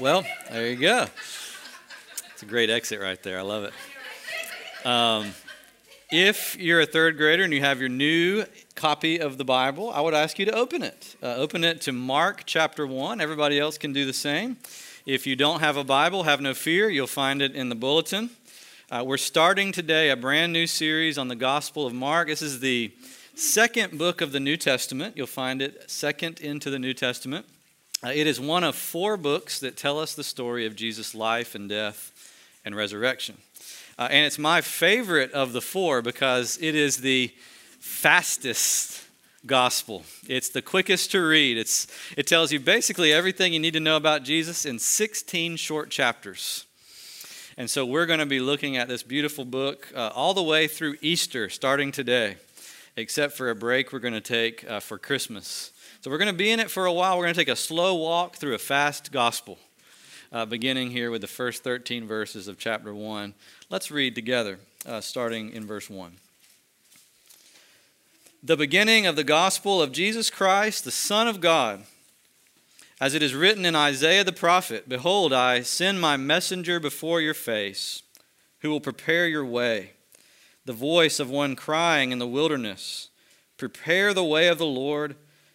Well, there you go. It's a great exit right there. I love it. Um, if you're a third grader and you have your new copy of the Bible, I would ask you to open it. Uh, open it to Mark chapter 1. Everybody else can do the same. If you don't have a Bible, have no fear. You'll find it in the bulletin. Uh, we're starting today a brand new series on the Gospel of Mark. This is the second book of the New Testament. You'll find it second into the New Testament. Uh, it is one of four books that tell us the story of Jesus' life and death and resurrection. Uh, and it's my favorite of the four because it is the fastest gospel. It's the quickest to read. It's, it tells you basically everything you need to know about Jesus in 16 short chapters. And so we're going to be looking at this beautiful book uh, all the way through Easter, starting today, except for a break we're going to take uh, for Christmas. So we're going to be in it for a while. We're going to take a slow walk through a fast gospel, uh, beginning here with the first 13 verses of chapter 1. Let's read together, uh, starting in verse 1. The beginning of the gospel of Jesus Christ, the Son of God. As it is written in Isaiah the prophet Behold, I send my messenger before your face, who will prepare your way. The voice of one crying in the wilderness Prepare the way of the Lord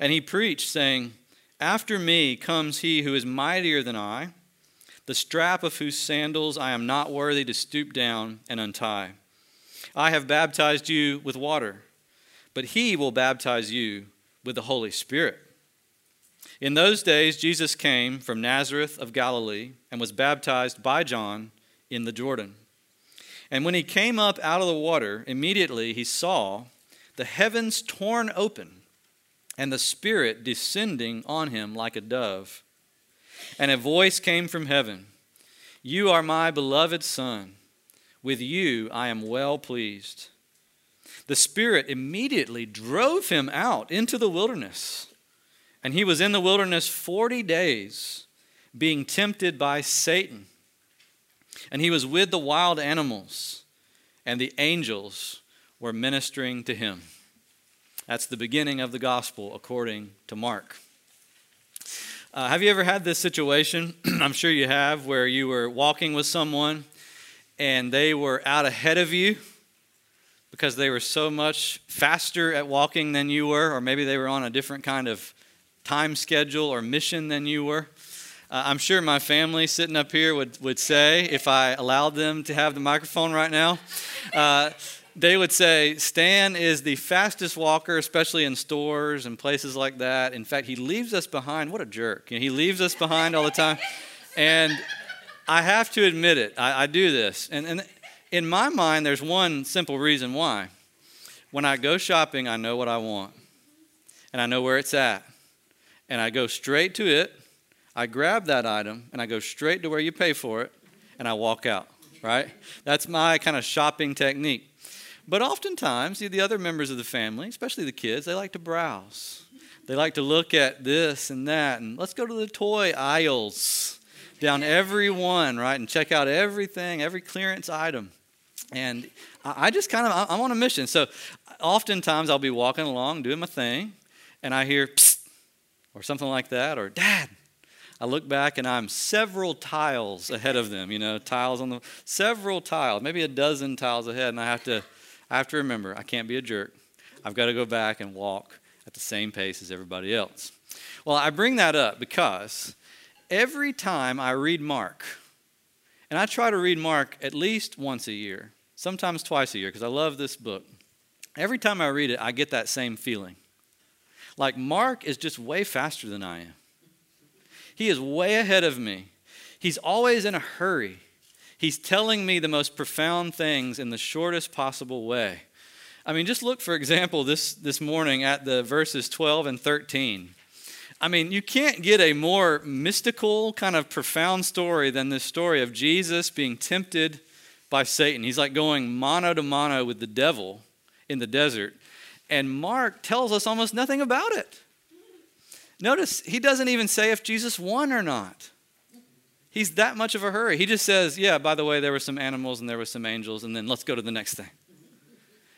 And he preached, saying, After me comes he who is mightier than I, the strap of whose sandals I am not worthy to stoop down and untie. I have baptized you with water, but he will baptize you with the Holy Spirit. In those days, Jesus came from Nazareth of Galilee and was baptized by John in the Jordan. And when he came up out of the water, immediately he saw the heavens torn open and the Spirit descending on him like a dove. And a voice came from heaven You are my beloved Son. With you I am well pleased. The Spirit immediately drove him out into the wilderness. And he was in the wilderness 40 days, being tempted by Satan. And he was with the wild animals, and the angels were ministering to him. That's the beginning of the gospel according to Mark. Uh, have you ever had this situation? I'm sure you have, where you were walking with someone and they were out ahead of you because they were so much faster at walking than you were, or maybe they were on a different kind of time schedule or mission than you were. Uh, I'm sure my family sitting up here would, would say, if I allowed them to have the microphone right now, uh, they would say Stan is the fastest walker, especially in stores and places like that. In fact, he leaves us behind. What a jerk. He leaves us behind all the time. And I have to admit it, I, I do this. And, and in my mind, there's one simple reason why. When I go shopping, I know what I want, and I know where it's at. And I go straight to it, I grab that item, and I go straight to where you pay for it, and I walk out, right? That's my kind of shopping technique. But oftentimes, the other members of the family, especially the kids, they like to browse. They like to look at this and that, and let's go to the toy aisles down every one, right, and check out everything, every clearance item. And I just kind of, I'm on a mission. So oftentimes I'll be walking along doing my thing, and I hear, psst, or something like that, or dad. I look back and I'm several tiles ahead of them, you know, tiles on the, several tiles, maybe a dozen tiles ahead, and I have to I have to remember I can't be a jerk. I've got to go back and walk at the same pace as everybody else. Well, I bring that up because every time I read Mark, and I try to read Mark at least once a year, sometimes twice a year, because I love this book. Every time I read it, I get that same feeling. Like Mark is just way faster than I am. He is way ahead of me. He's always in a hurry. He's telling me the most profound things in the shortest possible way. I mean, just look, for example, this, this morning at the verses 12 and 13. I mean, you can't get a more mystical, kind of profound story than this story of Jesus being tempted by Satan. He's like going mano to mano with the devil in the desert. And Mark tells us almost nothing about it. Notice he doesn't even say if Jesus won or not. He's that much of a hurry. He just says, Yeah, by the way, there were some animals and there were some angels, and then let's go to the next thing.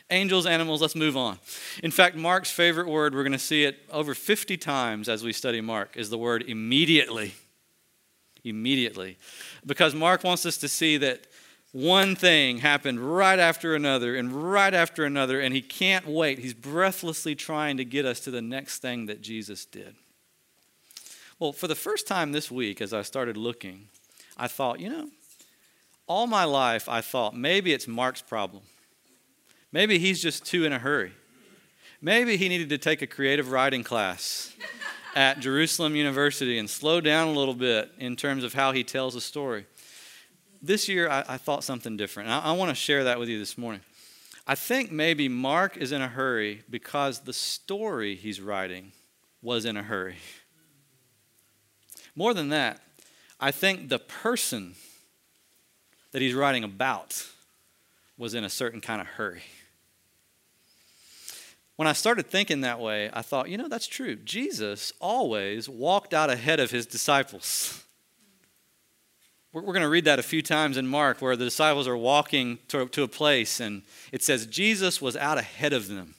Angels, animals, let's move on. In fact, Mark's favorite word, we're going to see it over 50 times as we study Mark, is the word immediately. Immediately. Because Mark wants us to see that one thing happened right after another and right after another, and he can't wait. He's breathlessly trying to get us to the next thing that Jesus did. Well, for the first time this week, as I started looking, I thought, you know, all my life I thought maybe it's Mark's problem. Maybe he's just too in a hurry. Maybe he needed to take a creative writing class at Jerusalem University and slow down a little bit in terms of how he tells a story this year I, I thought something different. I, I want to share that with you this morning. I think maybe Mark is in a hurry because the story he's writing was in a hurry. More than that, I think the person that he's writing about was in a certain kind of hurry. When I started thinking that way, I thought, you know, that's true. Jesus always walked out ahead of his disciples. We're, going to read that a few times in Mark where the disciples are walking to, a place and it says Jesus was out ahead of them.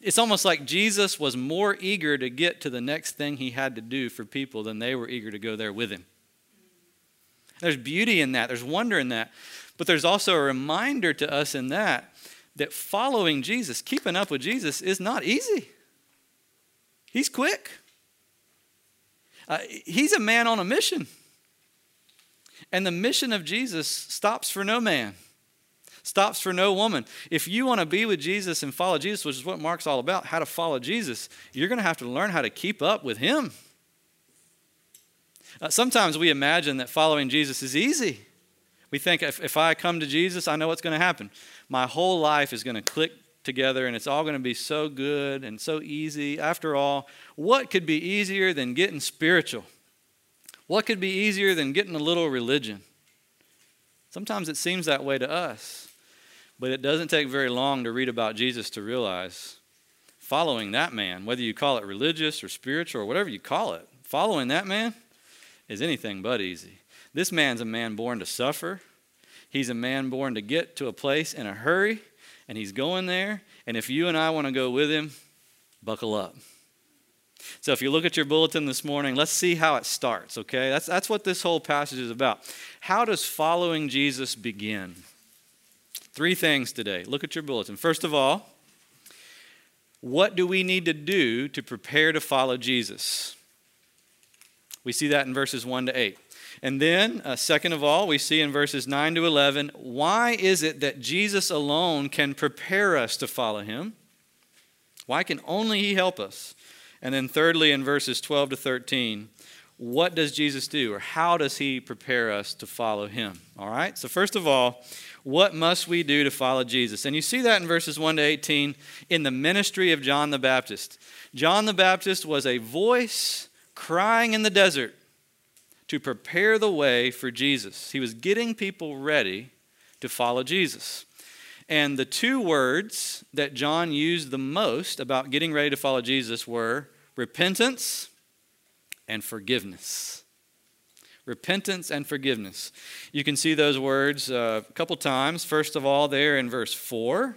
It's almost like Jesus was more eager to get to the next thing he had to do for people than they were eager to go there with him. There's beauty in that, there's wonder in that. But there's also a reminder to us in that that following Jesus, keeping up with Jesus, is not easy. He's quick, uh, he's a man on a mission. And the mission of Jesus stops for no man, stops for no woman. If you want to be with Jesus and follow Jesus, which is what Mark's all about, how to follow Jesus, you're going to have to learn how to keep up with him. Uh, sometimes we imagine that following Jesus is easy. We think if, if I come to Jesus, I know what's going to happen. My whole life is going to click together and it's all going to be so good and so easy. After all, what could be easier than getting spiritual? What could be easier than getting a little religion? Sometimes it seems that way to us, but it doesn't take very long to read about Jesus to realize following that man, whether you call it religious or spiritual or whatever you call it, following that man is anything but easy. This man's a man born to suffer. He's a man born to get to a place in a hurry, and he's going there. And if you and I want to go with him, buckle up. So if you look at your bulletin this morning, let's see how it starts, okay? That's, that's what this whole passage is about. How does following Jesus begin? Three things today. Look at your bulletin. First of all, what do we need to do to prepare to follow Jesus? We see that in verses 1 to 8. And then, uh, second of all, we see in verses 9 to 11, why is it that Jesus alone can prepare us to follow him? Why can only he help us? And then, thirdly, in verses 12 to 13, what does Jesus do or how does he prepare us to follow him? All right, so first of all, what must we do to follow Jesus? And you see that in verses 1 to 18 in the ministry of John the Baptist. John the Baptist was a voice crying in the desert to prepare the way for Jesus. He was getting people ready to follow Jesus. And the two words that John used the most about getting ready to follow Jesus were repentance and forgiveness. Repentance and forgiveness. You can see those words uh, a couple times. First of all, there in verse 4,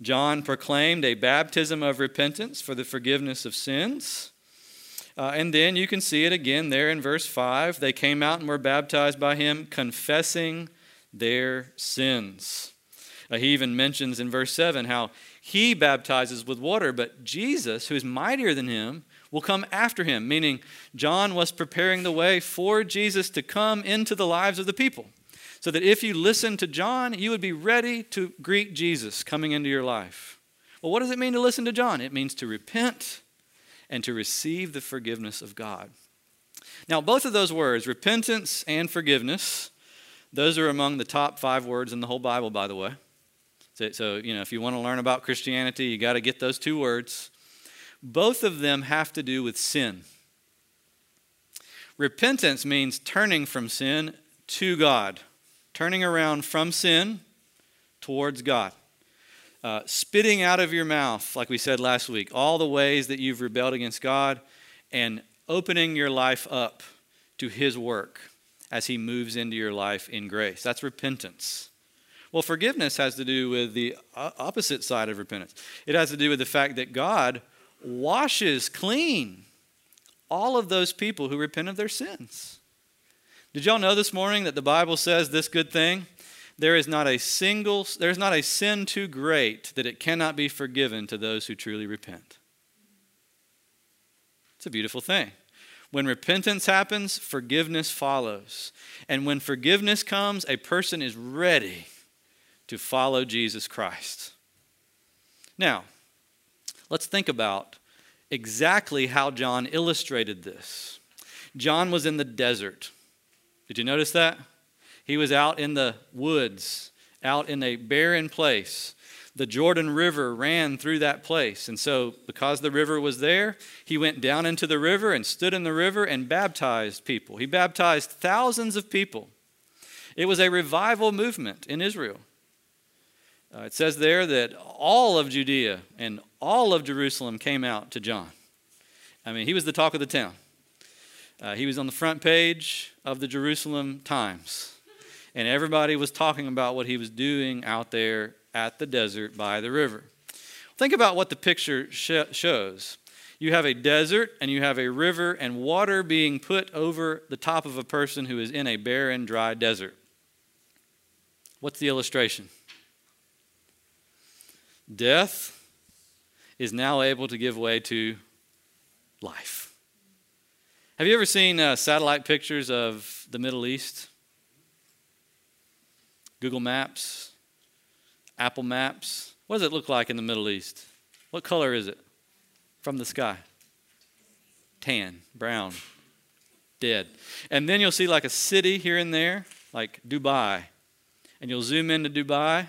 John proclaimed a baptism of repentance for the forgiveness of sins. Uh, and then you can see it again there in verse 5. They came out and were baptized by him, confessing their sins. Uh, he even mentions in verse 7 how he baptizes with water, but Jesus, who is mightier than him, will come after him, meaning John was preparing the way for Jesus to come into the lives of the people. So that if you listen to John, you would be ready to greet Jesus coming into your life. Well, what does it mean to listen to John? It means to repent and to receive the forgiveness of God. Now, both of those words, repentance and forgiveness, those are among the top five words in the whole Bible, by the way. So, so, you know, if you want to learn about Christianity, you got to get those two words. Both of them have to do with sin. Repentance means turning from sin to God, turning around from sin towards God. Uh, spitting out of your mouth, like we said last week, all the ways that you've rebelled against God, and opening your life up to His work as He moves into your life in grace. That's repentance. Well, forgiveness has to do with the opposite side of repentance. It has to do with the fact that God washes clean all of those people who repent of their sins. Did y'all know this morning that the Bible says this good thing? There is not a single, there's not a sin too great that it cannot be forgiven to those who truly repent. It's a beautiful thing. When repentance happens, forgiveness follows. And when forgiveness comes, a person is ready to follow Jesus Christ. Now, let's think about exactly how John illustrated this. John was in the desert. Did you notice that? He was out in the woods, out in a barren place. The Jordan River ran through that place. And so, because the river was there, he went down into the river and stood in the river and baptized people. He baptized thousands of people. It was a revival movement in Israel. Uh, it says there that all of Judea and all of Jerusalem came out to John. I mean, he was the talk of the town. Uh, he was on the front page of the Jerusalem Times, and everybody was talking about what he was doing out there at the desert by the river. Think about what the picture sh- shows. You have a desert and you have a river and water being put over the top of a person who is in a barren, dry desert. What's the illustration? Death is now able to give way to life. Have you ever seen uh, satellite pictures of the Middle East? Google Maps, Apple Maps. What does it look like in the Middle East? What color is it from the sky? Tan, brown, dead. And then you'll see like a city here and there, like Dubai. And you'll zoom into Dubai,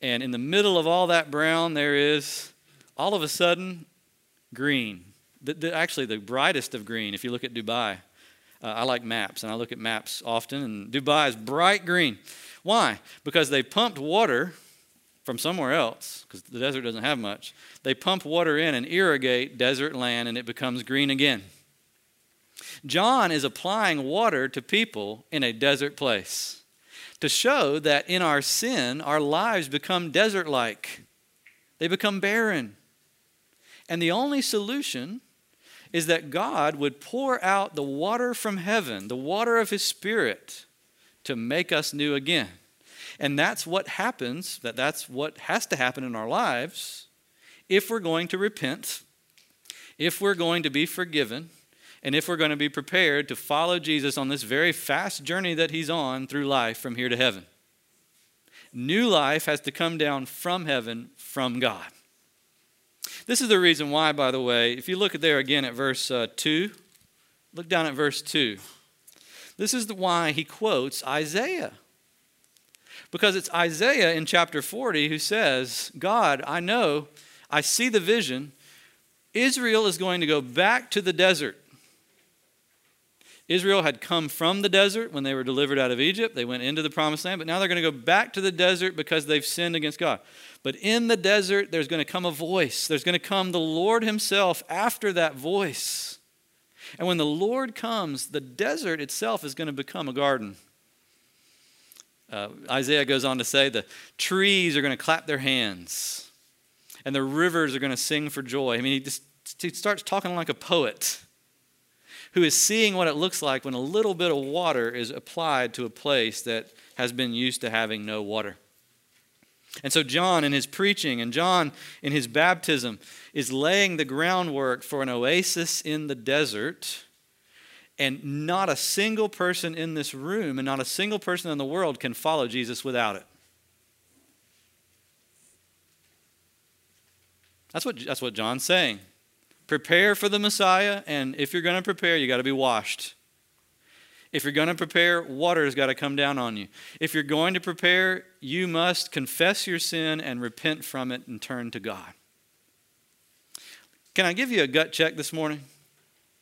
and in the middle of all that brown, there is all of a sudden green. The, the, actually, the brightest of green, if you look at Dubai. Uh, I like maps, and I look at maps often, and Dubai is bright green. Why? Because they pumped water from somewhere else, because the desert doesn't have much. They pump water in and irrigate desert land, and it becomes green again. John is applying water to people in a desert place to show that in our sin, our lives become desert like, they become barren. And the only solution is that God would pour out the water from heaven, the water of His Spirit, to make us new again. And that's what happens, that that's what has to happen in our lives if we're going to repent, if we're going to be forgiven, and if we're going to be prepared to follow Jesus on this very fast journey that he's on through life from here to heaven. New life has to come down from heaven, from God. This is the reason why, by the way, if you look at there again at verse uh, 2, look down at verse 2. This is the why he quotes Isaiah. Because it's Isaiah in chapter 40 who says, God, I know, I see the vision. Israel is going to go back to the desert. Israel had come from the desert when they were delivered out of Egypt. They went into the promised land, but now they're going to go back to the desert because they've sinned against God. But in the desert, there's going to come a voice. There's going to come the Lord Himself after that voice. And when the Lord comes, the desert itself is going to become a garden. Uh, Isaiah goes on to say the trees are going to clap their hands and the rivers are going to sing for joy. I mean, he just he starts talking like a poet who is seeing what it looks like when a little bit of water is applied to a place that has been used to having no water. And so, John, in his preaching, and John, in his baptism, is laying the groundwork for an oasis in the desert. And not a single person in this room and not a single person in the world can follow Jesus without it. That's what, that's what John's saying. Prepare for the Messiah, and if you're going to prepare, you got to be washed. If you're going to prepare, water has got to come down on you. If you're going to prepare, you must confess your sin and repent from it and turn to God. Can I give you a gut check this morning?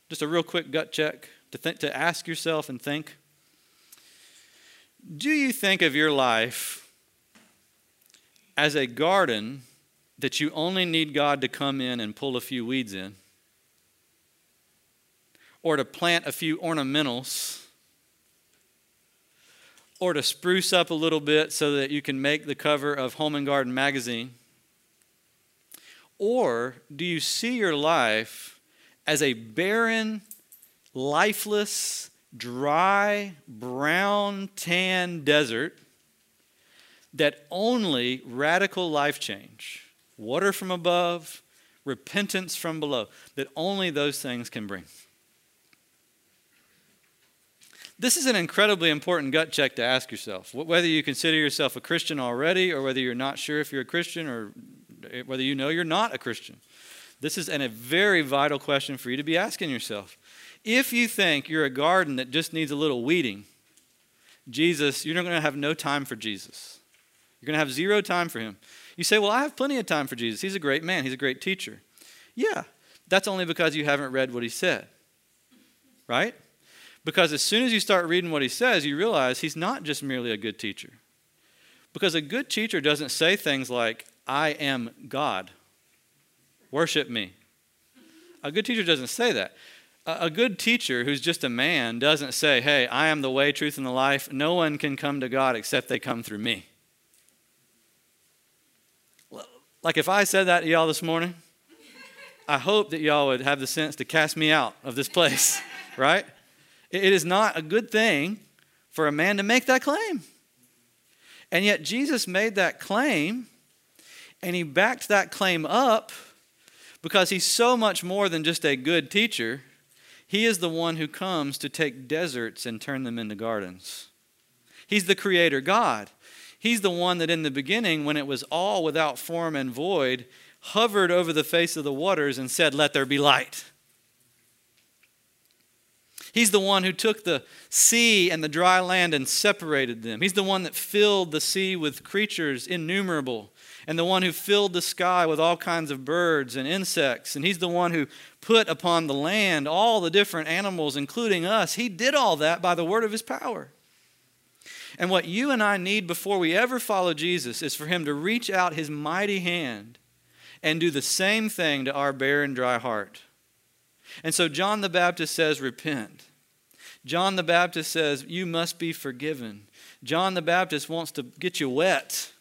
Just a real quick gut check to, think, to ask yourself and think. Do you think of your life as a garden that you only need God to come in and pull a few weeds in? Or to plant a few ornamentals? Or to spruce up a little bit so that you can make the cover of Home and Garden magazine? Or do you see your life as a barren, lifeless, dry, brown, tan desert that only radical life change, water from above, repentance from below, that only those things can bring? This is an incredibly important gut check to ask yourself. Whether you consider yourself a Christian already, or whether you're not sure if you're a Christian, or eh, whether you know you're not a Christian. This is an, a very vital question for you to be asking yourself. If you think you're a garden that just needs a little weeding, Jesus, you're going to have no time for Jesus. You're going to have zero time for him. You say, Well, I have plenty of time for Jesus. He's a great man, he's a great teacher. Yeah, that's only because you haven't read what he said, right? Because as soon as you start reading what he says, you realize he's not just merely a good teacher. Because a good teacher doesn't say things like, I am God. Worship me. A good teacher doesn't say that. A good teacher who's just a man doesn't say, Hey, I am the way, truth, and the life. No one can come to God except they come through me. Like if I said that to y'all this morning, I hope that y'all would have the sense to cast me out of this place, right? It is not a good thing for a man to make that claim. And yet Jesus made that claim and he backed that claim up because he's so much more than just a good teacher. He is the one who comes to take deserts and turn them into gardens. He's the creator God. He's the one that in the beginning, when it was all without form and void, hovered over the face of the waters and said, Let there be light. He's the one who took the sea and the dry land and separated them. He's the one that filled the sea with creatures innumerable and the one who filled the sky with all kinds of birds and insects. And he's the one who put upon the land all the different animals, including us. He did all that by the word of his power. And what you and I need before we ever follow Jesus is for him to reach out his mighty hand and do the same thing to our barren, dry heart. And so John the Baptist says, Repent. John the Baptist says, You must be forgiven. John the Baptist wants to get you wet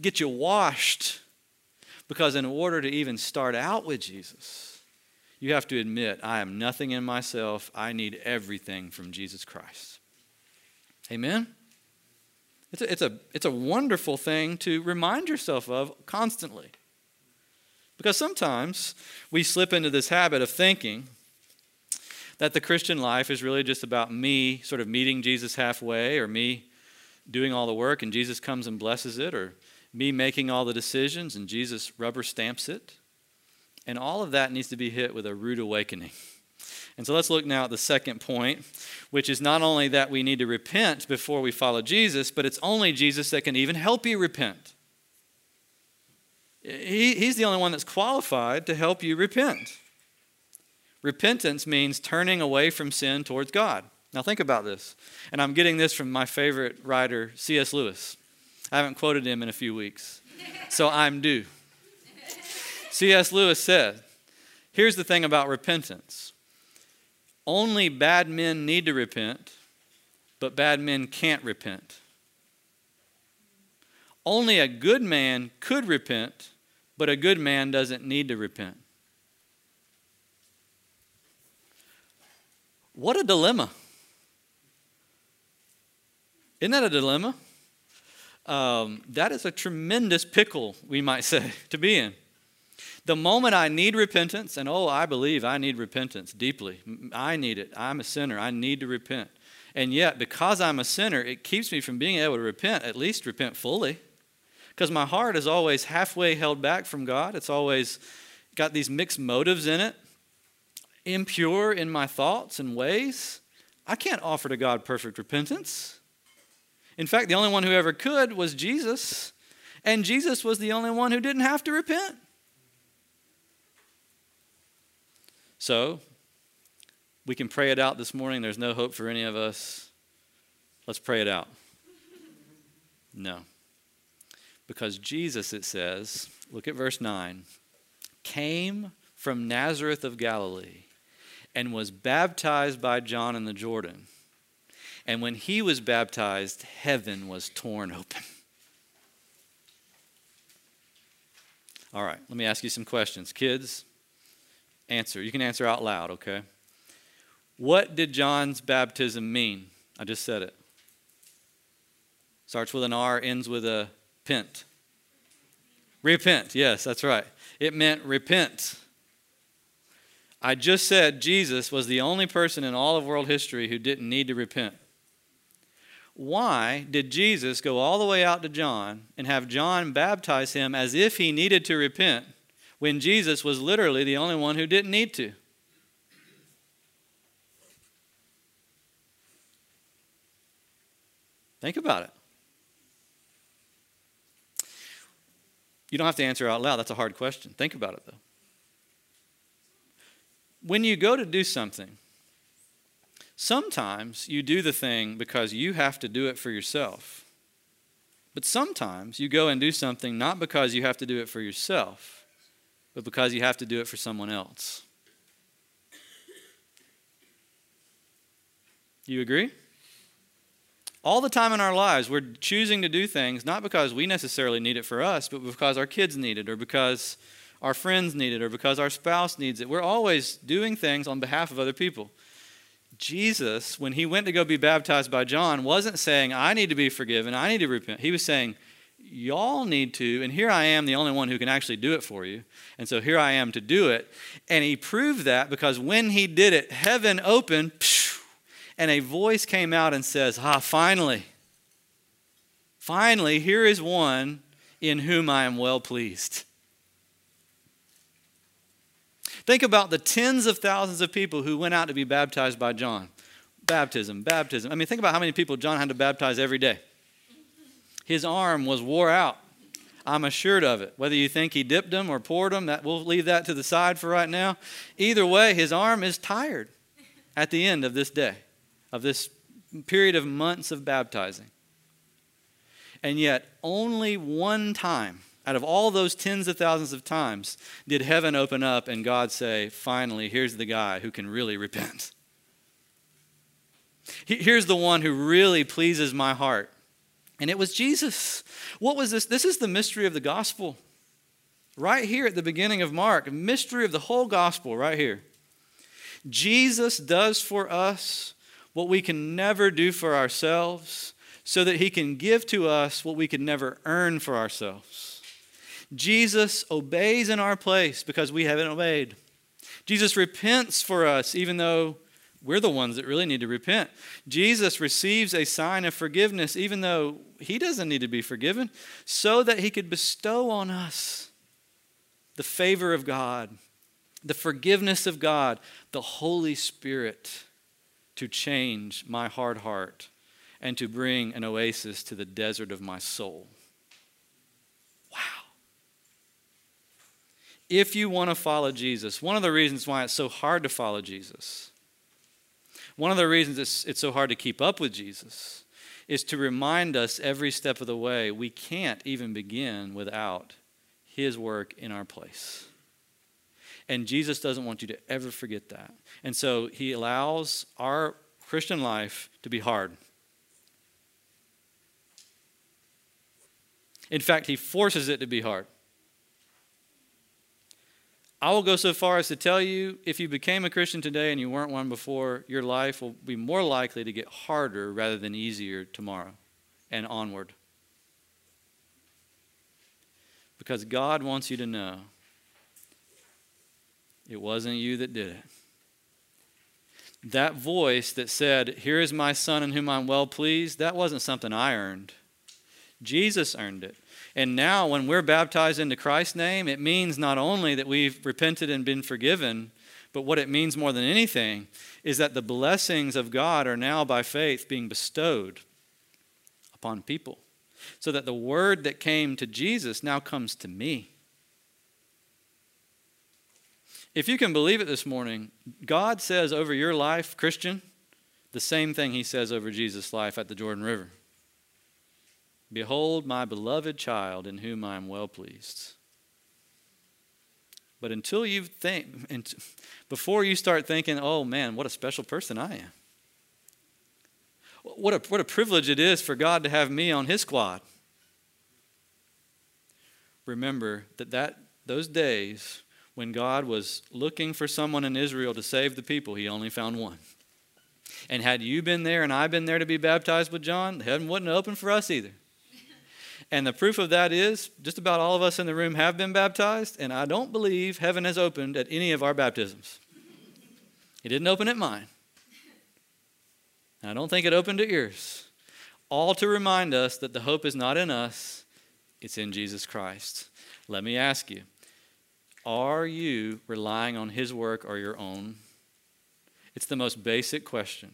get you washed. Because in order to even start out with Jesus, you have to admit, I am nothing in myself. I need everything from Jesus Christ. Amen? It's a, it's a, it's a wonderful thing to remind yourself of constantly. Because sometimes we slip into this habit of thinking that the Christian life is really just about me sort of meeting Jesus halfway or me doing all the work and Jesus comes and blesses it or me making all the decisions and Jesus rubber stamps it. And all of that needs to be hit with a rude awakening. And so let's look now at the second point, which is not only that we need to repent before we follow Jesus, but it's only Jesus that can even help you repent. He, he's the only one that's qualified to help you repent. Repentance means turning away from sin towards God. Now, think about this. And I'm getting this from my favorite writer, C.S. Lewis. I haven't quoted him in a few weeks, so I'm due. C.S. Lewis said, Here's the thing about repentance only bad men need to repent, but bad men can't repent. Only a good man could repent, but a good man doesn't need to repent. What a dilemma. Isn't that a dilemma? um, that is a tremendous pickle, we might say, to be in. The moment I need repentance, and oh, I believe I need repentance deeply. I need it. I'm a sinner. I need to repent. And yet, because I'm a sinner, it keeps me from being able to repent, at least repent fully. Because my heart is always halfway held back from God. It's always got these mixed motives in it, impure in my thoughts and ways. I can't offer to God perfect repentance. In fact, the only one who ever could was Jesus, and Jesus was the only one who didn't have to repent. So, we can pray it out this morning. There's no hope for any of us. Let's pray it out. No. Because Jesus, it says, look at verse 9, came from Nazareth of Galilee and was baptized by John in the Jordan. And when he was baptized, heaven was torn open. All right, let me ask you some questions. Kids, answer. You can answer out loud, okay? What did John's baptism mean? I just said it. Starts with an R, ends with a pent. Repent, yes, that's right. It meant repent. I just said Jesus was the only person in all of world history who didn't need to repent. Why did Jesus go all the way out to John and have John baptize him as if he needed to repent when Jesus was literally the only one who didn't need to? Think about it. You don't have to answer out loud. That's a hard question. Think about it, though. When you go to do something, sometimes you do the thing because you have to do it for yourself. But sometimes you go and do something not because you have to do it for yourself, but because you have to do it for someone else. You agree? All the time in our lives, we're choosing to do things not because we necessarily need it for us, but because our kids need it, or because our friends need it, or because our spouse needs it. We're always doing things on behalf of other people. Jesus, when he went to go be baptized by John, wasn't saying, I need to be forgiven, I need to repent. He was saying, Y'all need to, and here I am, the only one who can actually do it for you. And so here I am to do it. And he proved that because when he did it, heaven opened and a voice came out and says, Ah, finally, finally, here is one in whom I am well pleased. Think about the tens of thousands of people who went out to be baptized by John. Baptism, baptism. I mean, think about how many people John had to baptize every day. His arm was wore out. I'm assured of it. Whether you think he dipped them or poured them, that we'll leave that to the side for right now. Either way, his arm is tired at the end of this day of this period of months of baptizing. And yet, only one time out of all those tens of thousands of times did heaven open up and God say, finally, here's the guy who can really repent. Here's the one who really pleases my heart. And it was Jesus. What was this? This is the mystery of the gospel. Right here at the beginning of Mark, mystery of the whole gospel, right here. Jesus does for us what we can never do for ourselves, so that He can give to us what we could never earn for ourselves. Jesus obeys in our place because we haven't obeyed. Jesus repents for us, even though we're the ones that really need to repent. Jesus receives a sign of forgiveness, even though he doesn't need to be forgiven, so that he could bestow on us the favor of God, the forgiveness of God, the Holy Spirit to change my hard heart and to bring an oasis to the desert of my soul. Wow. If you want to follow Jesus, one of the reasons why it's so hard to follow Jesus, one of the reasons it's, it's so hard to keep up with Jesus, is to remind us every step of the way we can't even begin without His work in our place. And Jesus doesn't want you to ever forget that. And so he allows our Christian life to be hard. In fact, he forces it to be hard. I will go so far as to tell you if you became a Christian today and you weren't one before, your life will be more likely to get harder rather than easier tomorrow and onward. Because God wants you to know it wasn't you that did it. That voice that said, Here is my son in whom I'm well pleased, that wasn't something I earned. Jesus earned it. And now, when we're baptized into Christ's name, it means not only that we've repented and been forgiven, but what it means more than anything is that the blessings of God are now by faith being bestowed upon people. So that the word that came to Jesus now comes to me. If you can believe it this morning, God says over your life, Christian, the same thing he says over Jesus' life at the Jordan River. Behold, my beloved child in whom I am well pleased. But until you think, before you start thinking, oh man, what a special person I am. What a, what a privilege it is for God to have me on his squad. Remember that, that those days when God was looking for someone in Israel to save the people, he only found one. And had you been there and I been there to be baptized with John, heaven wouldn't open for us either. And the proof of that is just about all of us in the room have been baptized, and I don't believe heaven has opened at any of our baptisms. It didn't open at mine. I don't think it opened at yours. All to remind us that the hope is not in us, it's in Jesus Christ. Let me ask you are you relying on His work or your own? It's the most basic question.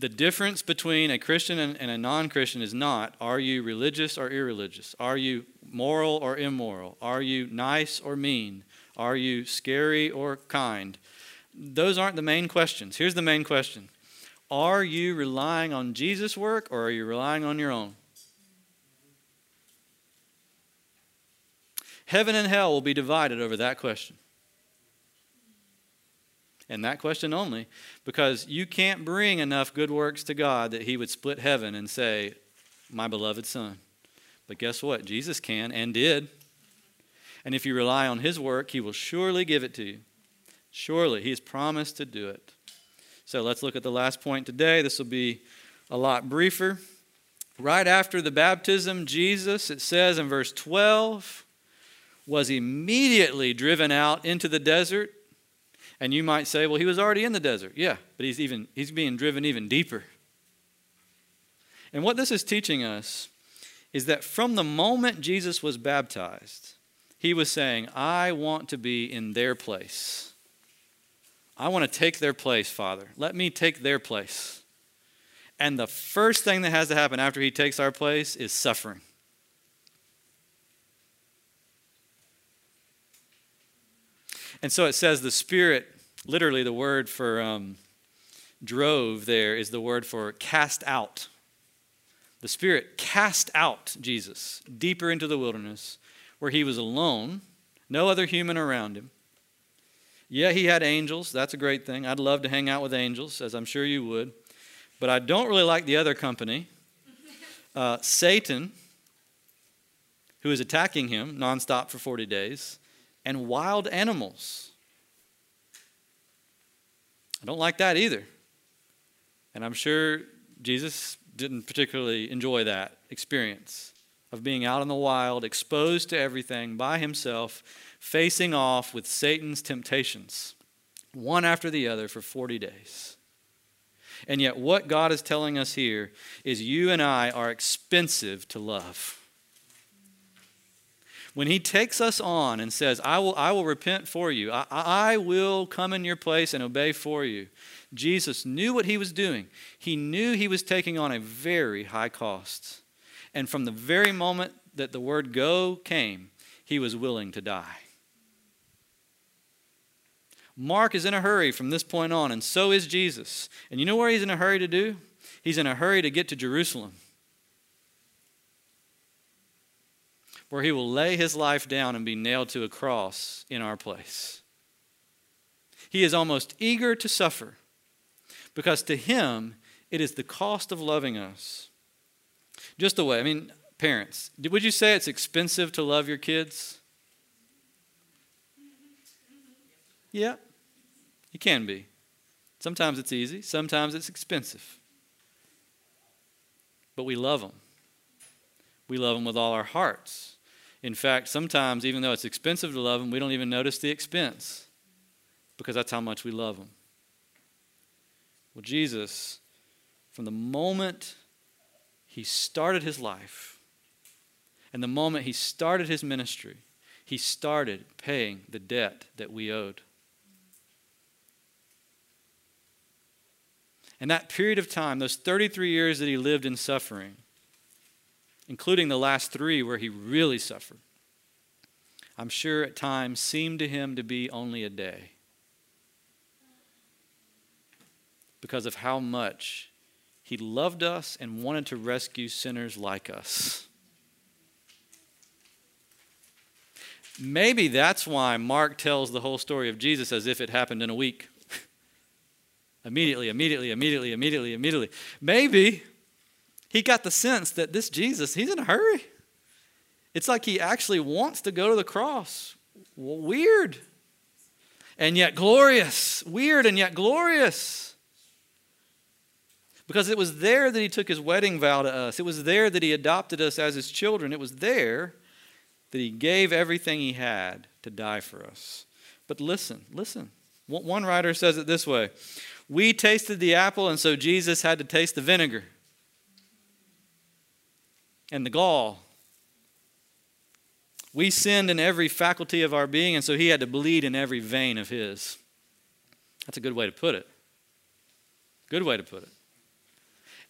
The difference between a Christian and, and a non Christian is not are you religious or irreligious? Are you moral or immoral? Are you nice or mean? Are you scary or kind? Those aren't the main questions. Here's the main question Are you relying on Jesus' work or are you relying on your own? Heaven and hell will be divided over that question and that question only, because you can't bring enough good works to God that He would split heaven and say, My beloved Son. But guess what? Jesus can and did. And if you rely on His work, He will surely give it to you. Surely, He has promised to do it. So let's look at the last point today. This will be a lot briefer. Right after the baptism, Jesus, it says in verse 12, was immediately driven out into the desert and you might say, well, he was already in the desert. Yeah, but he's even he's being driven even deeper. And what this is teaching us is that from the moment Jesus was baptized, he was saying, I want to be in their place. I want to take their place, Father. Let me take their place. And the first thing that has to happen after he takes our place is suffering. And so it says the Spirit, literally, the word for um, drove there is the word for cast out. The Spirit cast out Jesus deeper into the wilderness where he was alone, no other human around him. Yeah, he had angels. That's a great thing. I'd love to hang out with angels, as I'm sure you would. But I don't really like the other company. Uh, Satan, who is attacking him nonstop for 40 days, and wild animals. I don't like that either. And I'm sure Jesus didn't particularly enjoy that experience of being out in the wild, exposed to everything by himself, facing off with Satan's temptations, one after the other for 40 days. And yet, what God is telling us here is you and I are expensive to love. When he takes us on and says, I will, I will repent for you, I, I will come in your place and obey for you, Jesus knew what he was doing. He knew he was taking on a very high cost. And from the very moment that the word go came, he was willing to die. Mark is in a hurry from this point on, and so is Jesus. And you know where he's in a hurry to do? He's in a hurry to get to Jerusalem. Where he will lay his life down and be nailed to a cross in our place. He is almost eager to suffer because to him it is the cost of loving us. Just the way, I mean, parents, would you say it's expensive to love your kids? Yeah, it can be. Sometimes it's easy, sometimes it's expensive. But we love them. We love them with all our hearts. In fact, sometimes, even though it's expensive to love them, we don't even notice the expense because that's how much we love them. Well, Jesus, from the moment he started his life and the moment he started his ministry, he started paying the debt that we owed. And that period of time, those 33 years that he lived in suffering, including the last three where he really suffered. I'm sure at times seemed to him to be only a day because of how much he loved us and wanted to rescue sinners like us. Maybe that's why Mark tells the whole story of Jesus as if it happened in a week. immediately, immediately, immediately, immediately, immediately. Maybe he got the sense that this Jesus, he's in a hurry. It's like he actually wants to go to the cross. Weird. And yet glorious. Weird and yet glorious. Because it was there that he took his wedding vow to us. It was there that he adopted us as his children. It was there that he gave everything he had to die for us. But listen, listen. One writer says it this way We tasted the apple, and so Jesus had to taste the vinegar and the gall. We sinned in every faculty of our being, and so he had to bleed in every vein of his. That's a good way to put it. Good way to put it.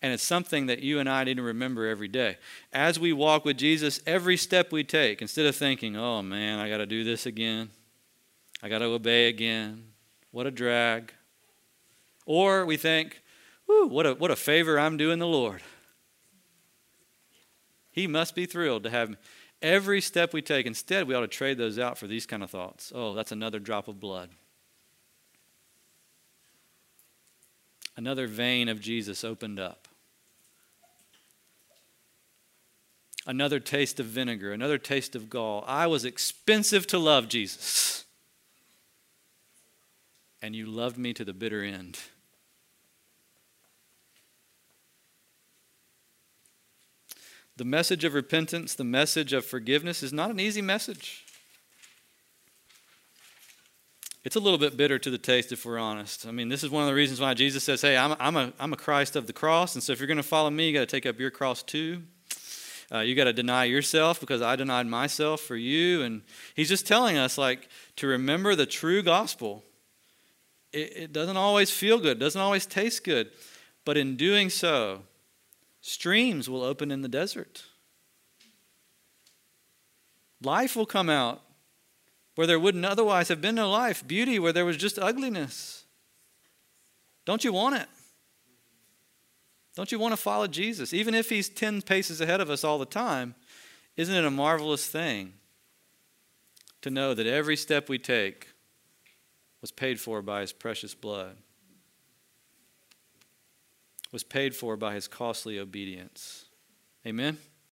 And it's something that you and I need to remember every day. As we walk with Jesus, every step we take, instead of thinking, oh man, I got to do this again, I got to obey again, what a drag. Or we think, whew, what a, what a favor I'm doing the Lord. He must be thrilled to have me. Every step we take, instead, we ought to trade those out for these kind of thoughts. Oh, that's another drop of blood. Another vein of Jesus opened up. another taste of vinegar, another taste of gall. I was expensive to love, Jesus. And you loved me to the bitter end. The message of repentance, the message of forgiveness is not an easy message. It's a little bit bitter to the taste if we're honest. I mean, this is one of the reasons why Jesus says, Hey, I'm a, I'm a, I'm a Christ of the cross, and so if you're going to follow me, you got to take up your cross too. Uh, you got to deny yourself because I denied myself for you. And he's just telling us, like, to remember the true gospel. It, it doesn't always feel good, doesn't always taste good. But in doing so, streams will open in the desert. Life will come out where there wouldn't otherwise have been no life, beauty where there was just ugliness. Don't you want it? Don't you want to follow Jesus? Even if he's 10 paces ahead of us all the time, isn't it a marvelous thing to know that every step we take was paid for by his precious blood, was paid for by his costly obedience? Amen?